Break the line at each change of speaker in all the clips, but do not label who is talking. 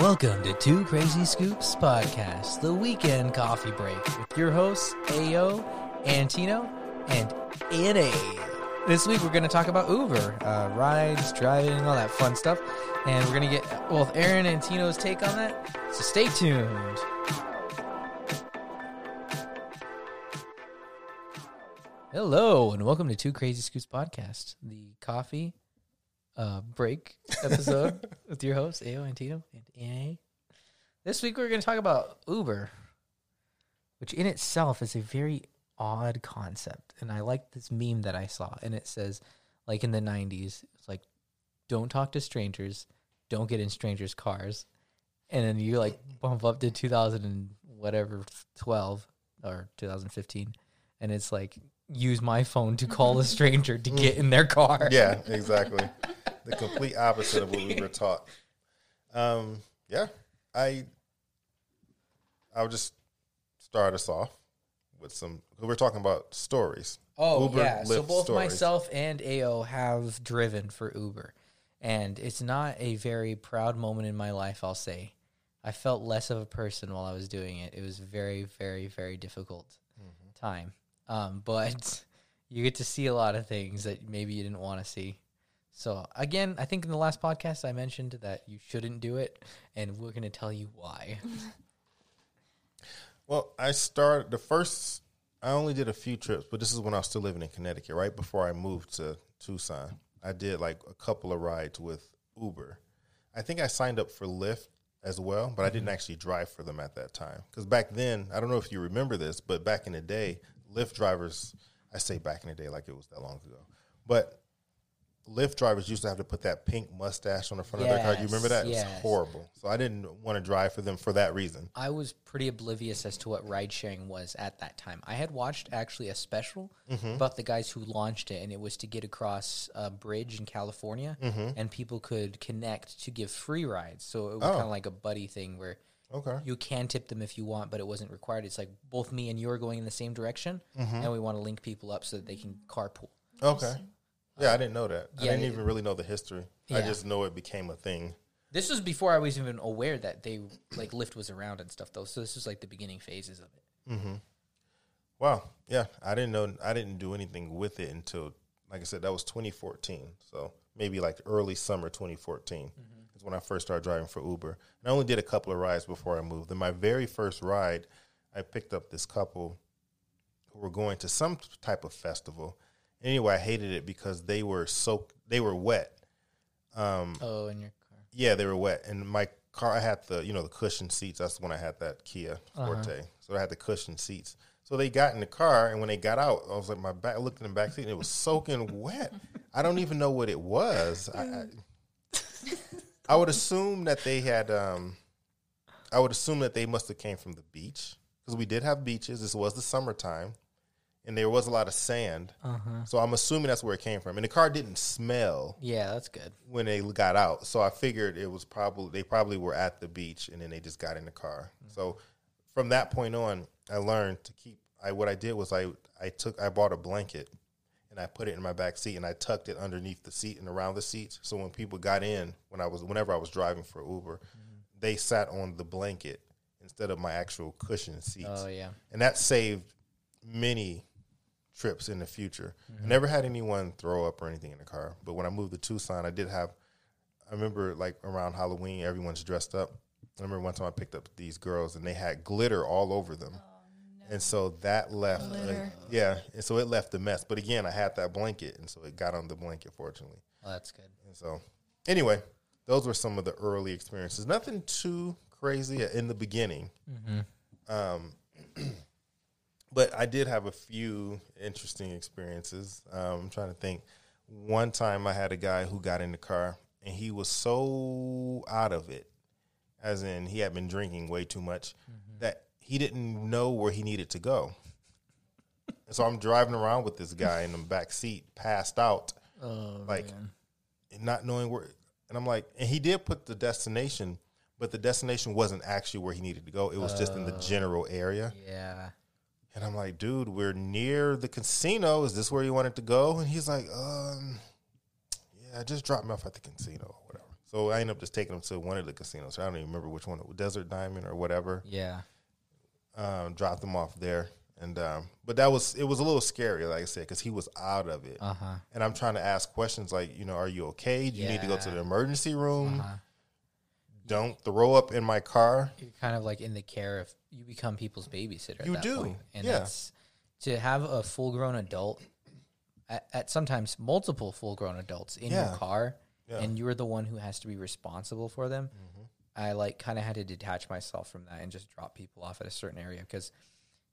Welcome to Two Crazy Scoops Podcast, the weekend coffee break with your hosts, AO, Antino, and NA. This week we're going to talk about Uber, uh, rides, driving, all that fun stuff. And we're going to get both Aaron and Tino's take on that. So stay tuned. Hello, and welcome to Two Crazy Scoops Podcast, the coffee uh, break episode with your hosts, AO Antino and NA. This week we're going to talk about Uber, which in itself is a very odd concept. And I like this meme that I saw, and it says, like in the 90s, it's like, don't talk to strangers, don't get in strangers' cars. And then you like bump up to 2000 and whatever, 12 or 2015, and it's like, use my phone to call a stranger to get in their car.
Yeah, exactly. The complete opposite of what we were taught. Um, yeah, I I'll just start us off with some. We're talking about stories.
Oh
Uber,
yeah, so both
stories.
myself and AO have driven for Uber, and it's not a very proud moment in my life. I'll say, I felt less of a person while I was doing it. It was very, very, very difficult
Mm-hmm.
time. Um, but you get to see a lot of things that maybe you didn't want to see. So again, I think in the last podcast I mentioned that you shouldn't do it, and we're going to tell you why.
Well, I started the first. I only did a few trips, but this is when I was still living in Connecticut. Right before I moved to Tucson, I did like a couple of rides with Uber. I think I signed up for Lyft as well, but I didn't mm-hmm. actually drive for them at that time because back then, I don't know if you remember this, but back in the day, Lyft drivers. I say back in the day like it was that long ago, but Lyft drivers used to have to put that pink mustache on the front of their car. Do You remember that?
Yes,
It was horrible. So I didn't want to drive for them for that reason.
I was pretty oblivious as to what ride sharing was at that time. I had watched actually a special about the guys who launched it, and it was to get across a bridge in California, and people could connect to give free rides. So it was
Oh.
kind of like a buddy thing where
Okay.
you can tip them if you want, but it wasn't required. It's like both me and you are going in the same direction,
Mm-hmm.
and we want to link people up so that they can carpool.
Okay. Yeah, I didn't know that. I didn't even really know the history. I just know it became a thing.
This was before I was even aware that they like Lyft was around and stuff, though. So this was like the beginning phases of it. Mm-hmm.
Wow. Yeah, I didn't know. I didn't do anything with it until, like I said, that was 2014. So maybe like early summer 2014 is when I first started driving for Uber. And I only did a couple of rides before I moved. And my very first ride, I picked up this couple who were going to some type of festival. Anyway, I hated it because they were so they were wet. Um,
Oh, in your car.
Yeah, they were wet. And my car, I had the, you know, the cushion seats. That's when I had that Kia Forte. So I had the cushion seats. So they got in the car, and when they got out, I was like, my back, I looked in the back seat, and it was soaking wet. I don't even know what it was. I, I, I would assume that they had, um, I would assume that they must have came from the beach because we did have beaches. This was the summertime, and there was a lot of sand.
Uh-huh.
So I'm assuming that's where it came from. And the car didn't smell
Yeah, that's good.
when they got out. So I figured it was probably they probably were at the beach and then they just got in the car. So from that point on, I learned to keep. I what I did was I I took I bought a blanket and I put it in my back seat and I tucked it underneath the seat and around the seats. So when people got in, when I was whenever I was driving for Uber, they sat on the blanket instead of my actual cushion seats
Oh yeah.
and that saved many trips in the future. I never had anyone throw up or anything in the car, but when I moved to Tucson, I did have. I remember like around Halloween, everyone's dressed up. I remember one time I picked up these girls and they had glitter all over them, and so that left. a- yeah, and so it left a mess. But again, I had that blanket, and so it got on the blanket, fortunately.
Well, that's good.
And so, anyway, those were some of the early experiences. Nothing too crazy in the beginning. Um, but I did have a few interesting experiences. Um, I'm trying to think. One time I had a guy who got in the car and he was so out of it, as in he had been drinking way too much, that he didn't know where he needed to go. And so I'm driving around with this guy in the back seat, passed out,
Oh,
like not knowing where. And I'm like, and he did put the destination, but the destination wasn't actually where he needed to go. It was just in the general area.
yeah.
And I'm like, dude, we're near the casino. Is this where you wanted to go? And he's like, um, yeah, just drop me off at the casino or whatever. So I ended up just taking him to one of the casinos. I don't even remember which one, Desert Diamond or whatever.
Yeah.
Um, dropped them off there, and um, but that was it was a little scary, like I said, because he was out of it,
Uh huh.
and I'm trying to ask questions like, you know, are you okay? Do you need to go to the emergency room?
Uh-huh.
Don't throw up in my car.
You're kind of like in the care of you become people's babysitter. At
You
that
do,
point. and
yeah.
that's to have a full grown adult. At, at sometimes multiple full grown adults in
Yeah.
your car,
Yeah. Mm-hmm.
and you're the one who has to be responsible for them. I like kind of had to detach myself from that and just drop people off at a certain area because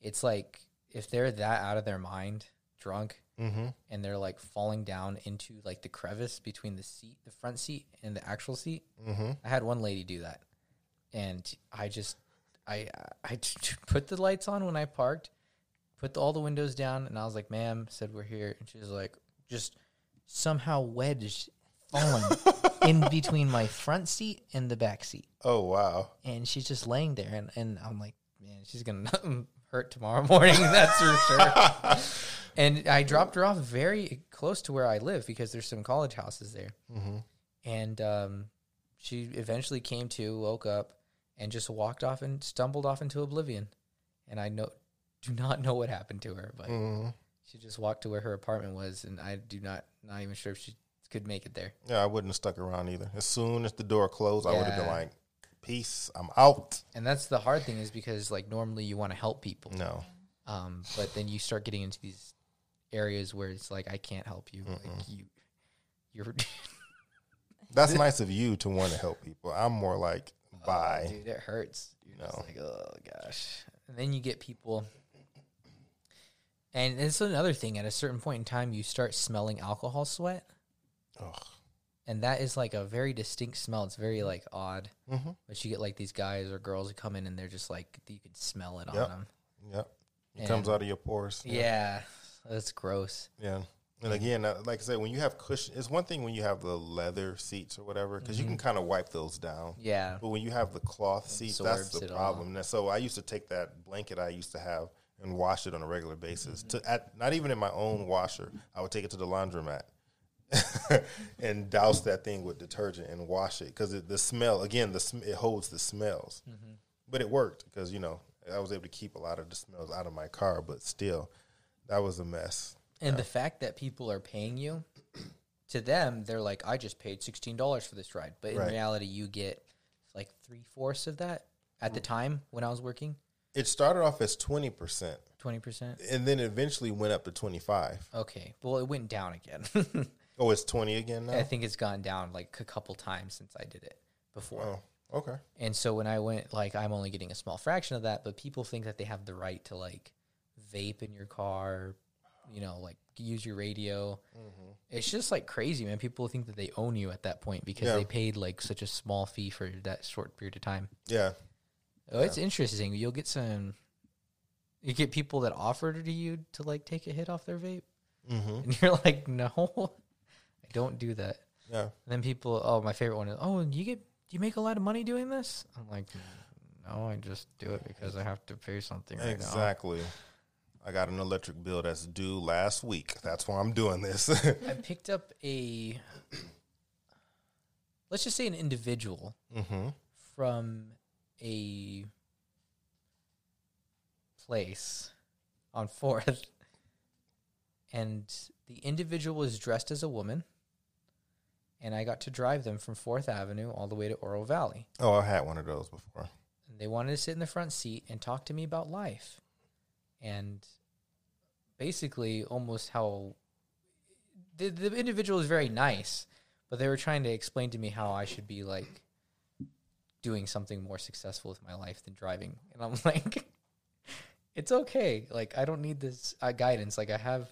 it's like if they're that out of their mind, drunk,
Mm-hmm.
and they're like falling down into like the crevice between the seat, the front seat, and the actual seat.
Mm-hmm.
I had one lady do that, and I just I I put the lights on when I parked, put the, all the windows down, and I was like, "Ma'am," said we're here, and she was like, just somehow wedged, fallen in between my front seat and the back seat,
Oh wow.
and she's just laying there, and and I'm like, man, she's gonna hurt tomorrow morning, that's for sure. And I dropped her off very close to where I live because there's some college houses there
Mm-hmm.
and um, she eventually came to, woke up, and just walked off and stumbled off into oblivion. And I know, do not know what happened to her, but
Mm-hmm.
she just walked to where her apartment was, and I do not, not even sure if she could make it there.
Yeah, I wouldn't have stuck around either. As soon as the door closed, I would have been like, "Peace, I'm out."
And that's the hard thing is because like normally you want to help people,
No.
um, but then you start getting into these areas where it's like I can't help you, like you, you're.
That's nice of you to want to help people. I'm more like, bye.
Dude, it hurts. You're just
No.
like, oh gosh. And then you get people, and it's another thing. At a certain point in time, you start smelling alcohol sweat,
Ugh.
and that is like a very distinct smell. It's very like odd.
Mhm.
But you get like these guys or girls who come in, and they're just like you can smell it on them.
Yep. It
And-
comes out of your pores.
Yeah, that's gross.
Yeah. And again, uh, like I said, when you have cushion, it's one thing when you have the leather seats or whatever, because you can kind of wipe those down.
Yeah,
But when you have the cloth seats, that's the
all.
problem. So I used to take that blanket I used to have and wash it on a regular basis.
Mm-hmm.
To at not even in my own washer, I would take it to the laundromat and douse that thing with detergent and wash it because the smell again the sm- it holds the smells.
Mm-hmm.
But it worked because you know I was able to keep a lot of the smells out of my car. But still, that was a mess.
and the fact that people are paying you, to them, they're like, I just paid sixteen dollars for this ride, but in
Right.
reality, you get like three fourths of that at the time when I was working.
It started off as twenty percent,
Twenty percent.
and then eventually went up to twenty five.
Okay. Well, it went down again.
Oh, it's twenty again now.
I think it's gone down like a couple times since I did it before.
Oh, okay.
And so when I went, like, I'm only getting a small fraction of that, but people think that they have the right to like vape in your car, you know, like use your radio.
Mm-hmm.
It's just like crazy, man. People think that they own you at that point because
Yeah.
they paid like such a small fee for that short period of time.
Yeah.
Oh, it's interesting. You'll get some. You get people that offer to you to like take a hit off their vape,
Mm-hmm.
and you're like, no, I don't do that.
Yeah.
And then people, oh, my favorite one is, oh, you get, do you make a lot of money doing this? I'm like, no, I just do it because I have to pay something right
Exactly. I got an electric bill that's due last week. That's why I'm doing this.
I picked up a, let's just say an individual
mm-hmm.
from a place on Fourth, and the individual was dressed as a woman, and I got to drive them from Fourth Avenue all the way to Oro Valley.
Oh, I had one of those before.
And they wanted to sit in the front seat and talk to me about life, and basically almost how the the individual was very nice, but they were trying to explain to me how I should be like doing something more successful with my life than driving, and I'm like, it's okay. Like I don't need this uh, guidance. Like I have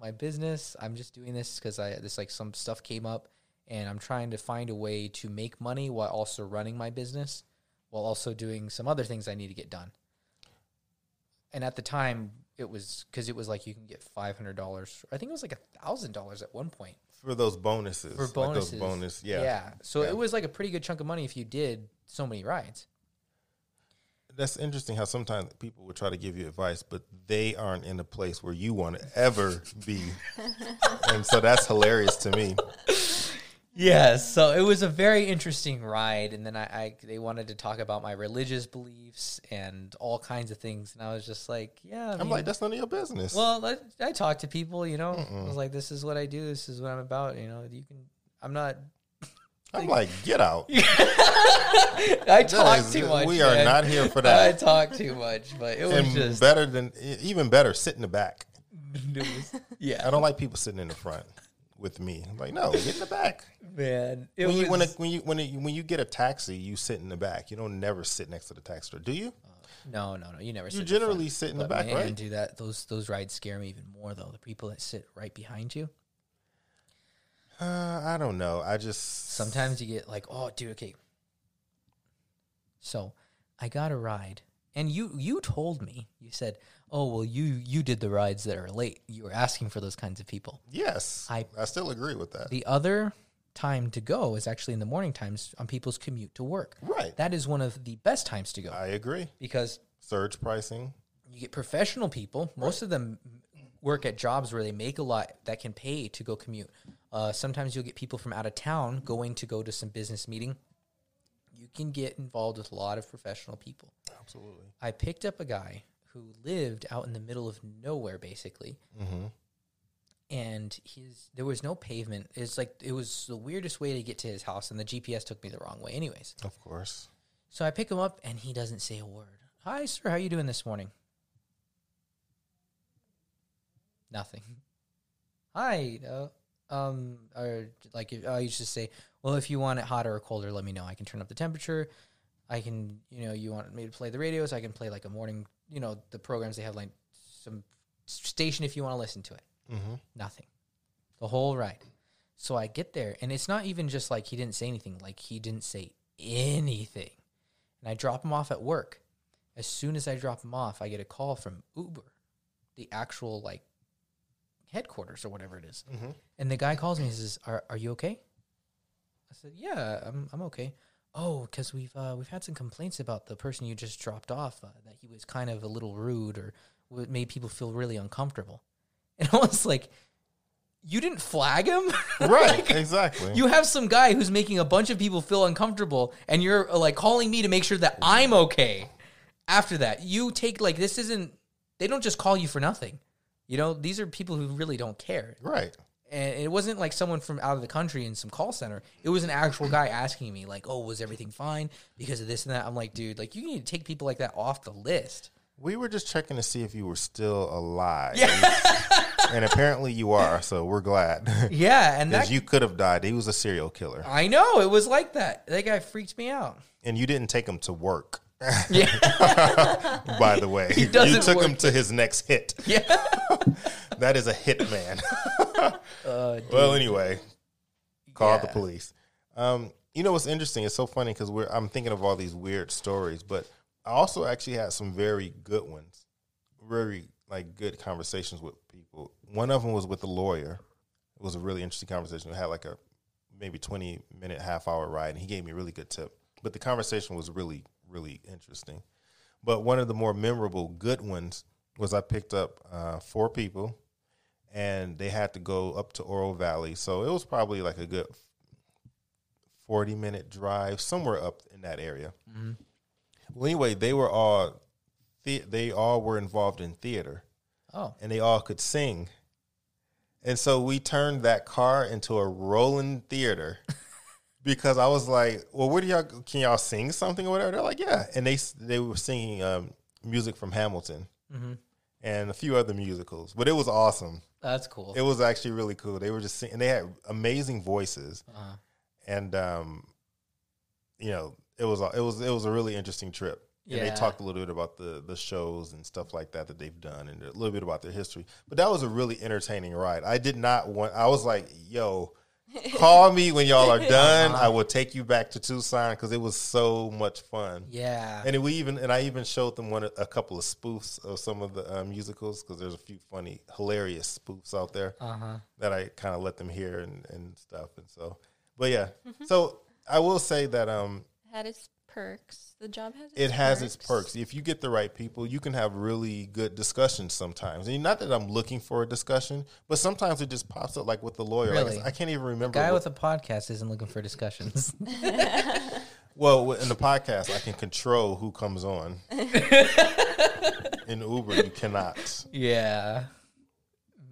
my business. I'm just doing this because I this like some stuff came up, and I'm trying to find a way to make money while also running my business, while also doing some other things I need to get done. And at the time, it was because it was like you can get five hundred dollars. I think it was like a thousand dollars at one point
For those bonuses.
for
Like
bonuses.
those bonus. Yeah.
yeah. So
Yeah.
it was like a pretty good chunk of money if you did so many rides.
That's interesting how sometimes people will try to give you advice, but they aren't in a place where you want to ever be. and so that's hilarious to me.
Yes, so it was a very interesting ride, and then I, I they wanted to talk about my religious beliefs and all kinds of things, and I was just like, yeah, I
I'm
mean,
like, that's none of your business.
well, I, I talk to people, you know, I was like, this is what I do, this is what I'm about, you know, you can, I'm not,
I'm like, get out.
I talk
is-
too much.
We are
man.
not here for that.
I talk too much, but it was
and
just,
better than, even better, sit in the back.
yeah,
I don't like people sitting in the front with me. I'm like, no, get in the back.
man, it
When
was,
you when, a, when you when it, when you get a taxi, you sit in the back. You don't never sit next to the taxi driver, do you?
no, no, no, you never.
You
sit in the
generally
front.
sit in the back,
man,
right?
Do that. Those those rides scare me even more though. The people that sit right behind you.
Uh, I don't know. I just
Sometimes you get like, oh, dude, okay. So, I got a ride, and you you told me you said, oh well, you you did the rides that are late. You were asking for those kinds of people.
yes,
I-
I still agree with that.
The other time to go is actually in the morning times on people's commute to work.
Right,
That is one of the best times to go
I agree.
because
Surge pricing.
you get professional people. Most of them work at jobs where they make a lot that can pay to go commute. Uh, sometimes you'll get people from out of town going to go to some business meeting. You can get involved with a lot of professional people.
Absolutely.
I picked up a guy who lived out in the middle of nowhere, basically,
Mm-hmm.
and his there was no pavement. It's like it was the weirdest way to get to his house, and the GPS took me the wrong way. Anyways,
Of course.
so I pick him up, and he doesn't say a word. Hi, sir. How you doing this morning? Nothing. Hi. Uh, um. Or like, if, I used to say, well, if you want it hotter or colder, let me know. I can turn up the temperature. I can, you know, you want me to play the radios. I can play like a morning, you know, the programs they have like some station if you want to listen to it.
Mm-hmm.
Nothing. The whole ride. So I get there, and it's not even just like he didn't say anything, like he didn't say anything. And I drop him off at work. As soon as I drop him off, I get a call from Uber, the actual like headquarters or whatever it is.
Mm-hmm.
And the guy calls me and says, "Are are you okay?" I said, "Yeah, I'm I'm okay." Oh, because we've uh, we've had some complaints about the person you just dropped off uh, that he was kind of a little rude or made people feel really uncomfortable. And I was like, "You didn't flag him,
Right. exactly.
You have some guy who's making a bunch of people feel uncomfortable, and you're uh, like calling me to make sure that I'm okay." After that, you take like this isn't. They don't just call you for nothing. You know, these are people who really don't care
right.
and it wasn't like someone from out of the country in some call center. It was an actual guy asking me, like, "Oh, was everything fine because of this and that?" I'm like, "Dude, like, you need to take people like that off the list."
We were just checking to see if you were still alive.
Yeah.
and apparently you are, so we're glad.
Yeah, and that
you could have died. He was a serial killer.
I know it was like that. That guy freaked me out.
And you didn't take him to work,
Yeah,
by the way. you
doesn't
took him to his next hit.
yeah.
That is a hit man.
Uh,
well, anyway, call the police. Um, you know what's interesting? It's so funny because we're I'm thinking of all these weird stories, but I also actually had some very good ones, very like good conversations with people. One of them was with a lawyer. It was a really interesting conversation. We had like a maybe 20 minute, half hour ride, and he gave me a really good tip. But the conversation was really, really interesting. But one of the more memorable, good ones was I picked up uh, four people, and they had to go up to Oro Valley. So it was probably like a good 40 minute drive, somewhere up in that area. Well, anyway, they were all, the- they all were involved in theater
Oh,
and they all could sing. And so we turned that car into a rolling theater because I was like, "Well, what do y'all can y'all sing something or whatever?" They're like, "Yeah," and they they were singing um, music from Hamilton
Mhm.
and a few other musicals, but it was awesome.
that's cool.
It was actually really cool. They were just singing, and they had amazing voices,
Uh-huh.
and um, you know, it was a- it was it was a really interesting trip. And
Yeah.
they talked a little bit about the the shows and stuff like that that they've done, and a little bit about their history. But that was a really entertaining ride. I did not want. I was like, "Yo, call me when y'all are done.
Uh-huh.
I will take you back to Tucson because it was so much fun."
Yeah,
And we even and I even showed them one a couple of spoofs of some of the uh, musicals because there's a few funny, hilarious spoofs out there
uh huh.
that I kind of let them hear and, and stuff. And so, but yeah, so I will say that um
had its perks. The job has. Its
it has its perks. If you get the right people, you can have really good discussions sometimes. And not that I'm looking for a discussion, but sometimes it just pops up like with the lawyer. Like, I can't even remember.
Guy
what-
with a podcast isn't looking for discussions.
well, in the podcast, I can control who comes on. in Uber, you cannot.
yeah,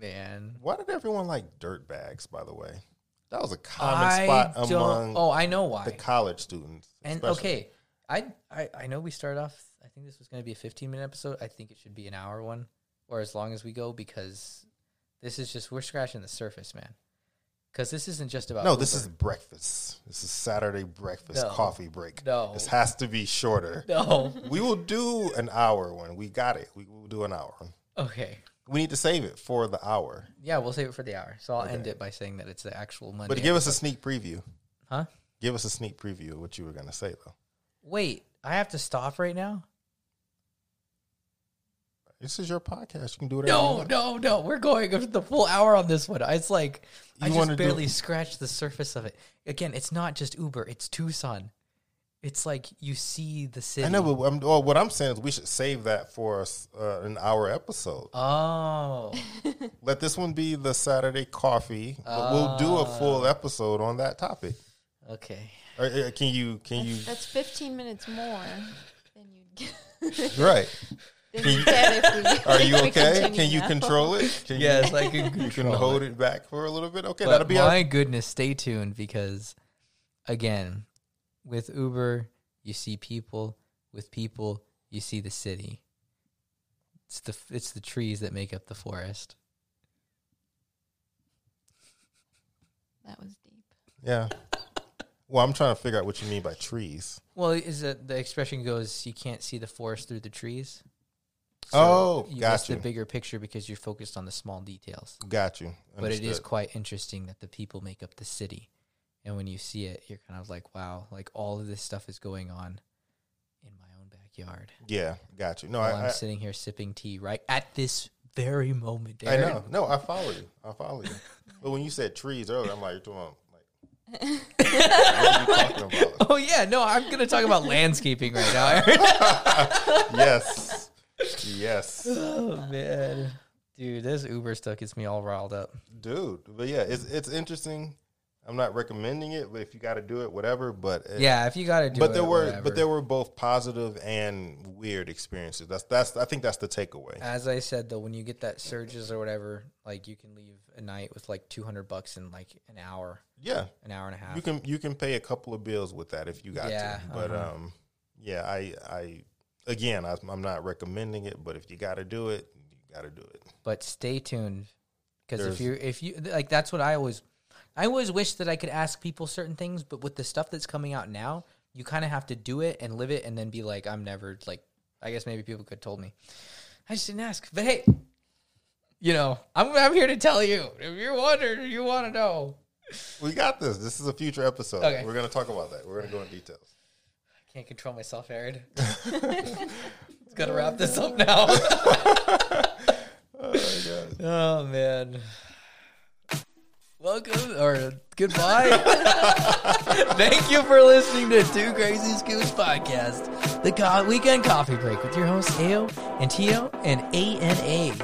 man.
Why did everyone like dirt bags? By the way, that was a common
I
spot among
oh, I know why.
the college students.
And
especially.
okay, I, I I know we start off. I think this was going to be a 15 minute episode. I think it should be an hour one, or as long as we go, because this is just we're scratching the surface, man. Because this isn't just about
No, this is breakfast. This is Saturday breakfast
No.
coffee break.
No.
This has to be shorter.
no.
We will do an hour one. We got it. We will do an hour.
Okay,
We need to save it for the hour.
yeah, we'll save it for the hour. So I'll end it by saying that it's the actual Monday.
But give us a sneak preview.
huh?
Give us a sneak preview of what you were going to say, though.
Wait, I have to stop right now.
This is your podcast. You can do it.
No, no, no. We're going the full hour on this one. It's like I just
wanna do-
barely scratched the surface of it. Again, it's not just Uber; it's Tucson. It's like you see the city.
I know, but I'm, well, what I'm saying is we should save that for us, uh, an hour episode.
Oh,
Let this one be the Saturday coffee, but we'll do a full
Ah.
episode on that topic.
Okay.
Or, uh, can you? Can you?
That's 15 minutes more than you'd get.
Right?
than you'd get if we.
Are you okay? Can you
now.
control it? Can
Yes,
you,
I can
you can hold
it.
it back for a little bit. Okay,
But
that'll be
my
our.
goodness, stay tuned because, again, with Uber, you see people. With people, you see the city. It's the it's the trees that make up the forest.
That was deep.
Yeah. Well, I'm trying to figure out what you mean by trees.
Well, is that the expression goes? You can't see the forest through the trees.
Oh,
you
got you.
the bigger picture because you're focused on the small details.
Got you.
But it is quite interesting that the people make up the city, and when you see it, you're kind of like, wow, like all of this stuff is going on in my own backyard.
Yeah, got you. No,
While
I,
I'm
I,
sitting here sipping tea right at this very moment.
I know. No, I follow you. I follow you. but when you said trees earlier, I'm like, you're talking
Oh yeah, no, I'm gonna talk about landscaping right now.
yes. Yes.
oh man, dude, this Uber stuff gets me all riled up.
Dude. But yeah, it's it's interesting. I'm not recommending it, but if you got to do it, whatever. But it-
Yeah, if you got to do
but
it,
there were
whatever.
but there were both positive and weird experiences. That's that's I think that's the takeaway.
As I said though, when you get that surges or whatever, like you can leave a night with like 200 bucks in like an hour,
Yeah,
an hour and a half.
you can you can pay a couple of bills with that if you got
Yeah,
to. But
uh-huh.
um, yeah, I I again I, I'm not recommending it, but if you got to do it, you got to do it.
but stay tuned because if you if you like that's what I always I always wish that I could ask people certain things, but with the stuff that's coming out now, you kind of have to do it and live it, and then be like, I'm never like. I guess maybe people could have told me. I just didn't ask, but hey, you know, I'm I'm here to tell you. If you're wondering, you want to know.
We got this. This is a future episode.
Okay.
We're gonna talk about that. We're gonna go in details.
I can't control myself, Aaron. Gotta wrap this up now. Oh, my God. Oh man. Welcome or goodbye. Thank you for listening to Two Crazy Scoops podcast, the co- weekend coffee break with your hosts Ao and Tio and ANA.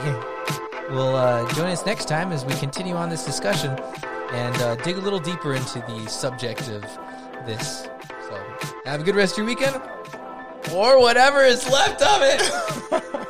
We'll uh, join us next time as we continue on this discussion and uh, dig a little deeper into the subject of this. So, have a good rest of your weekend or whatever is left of it.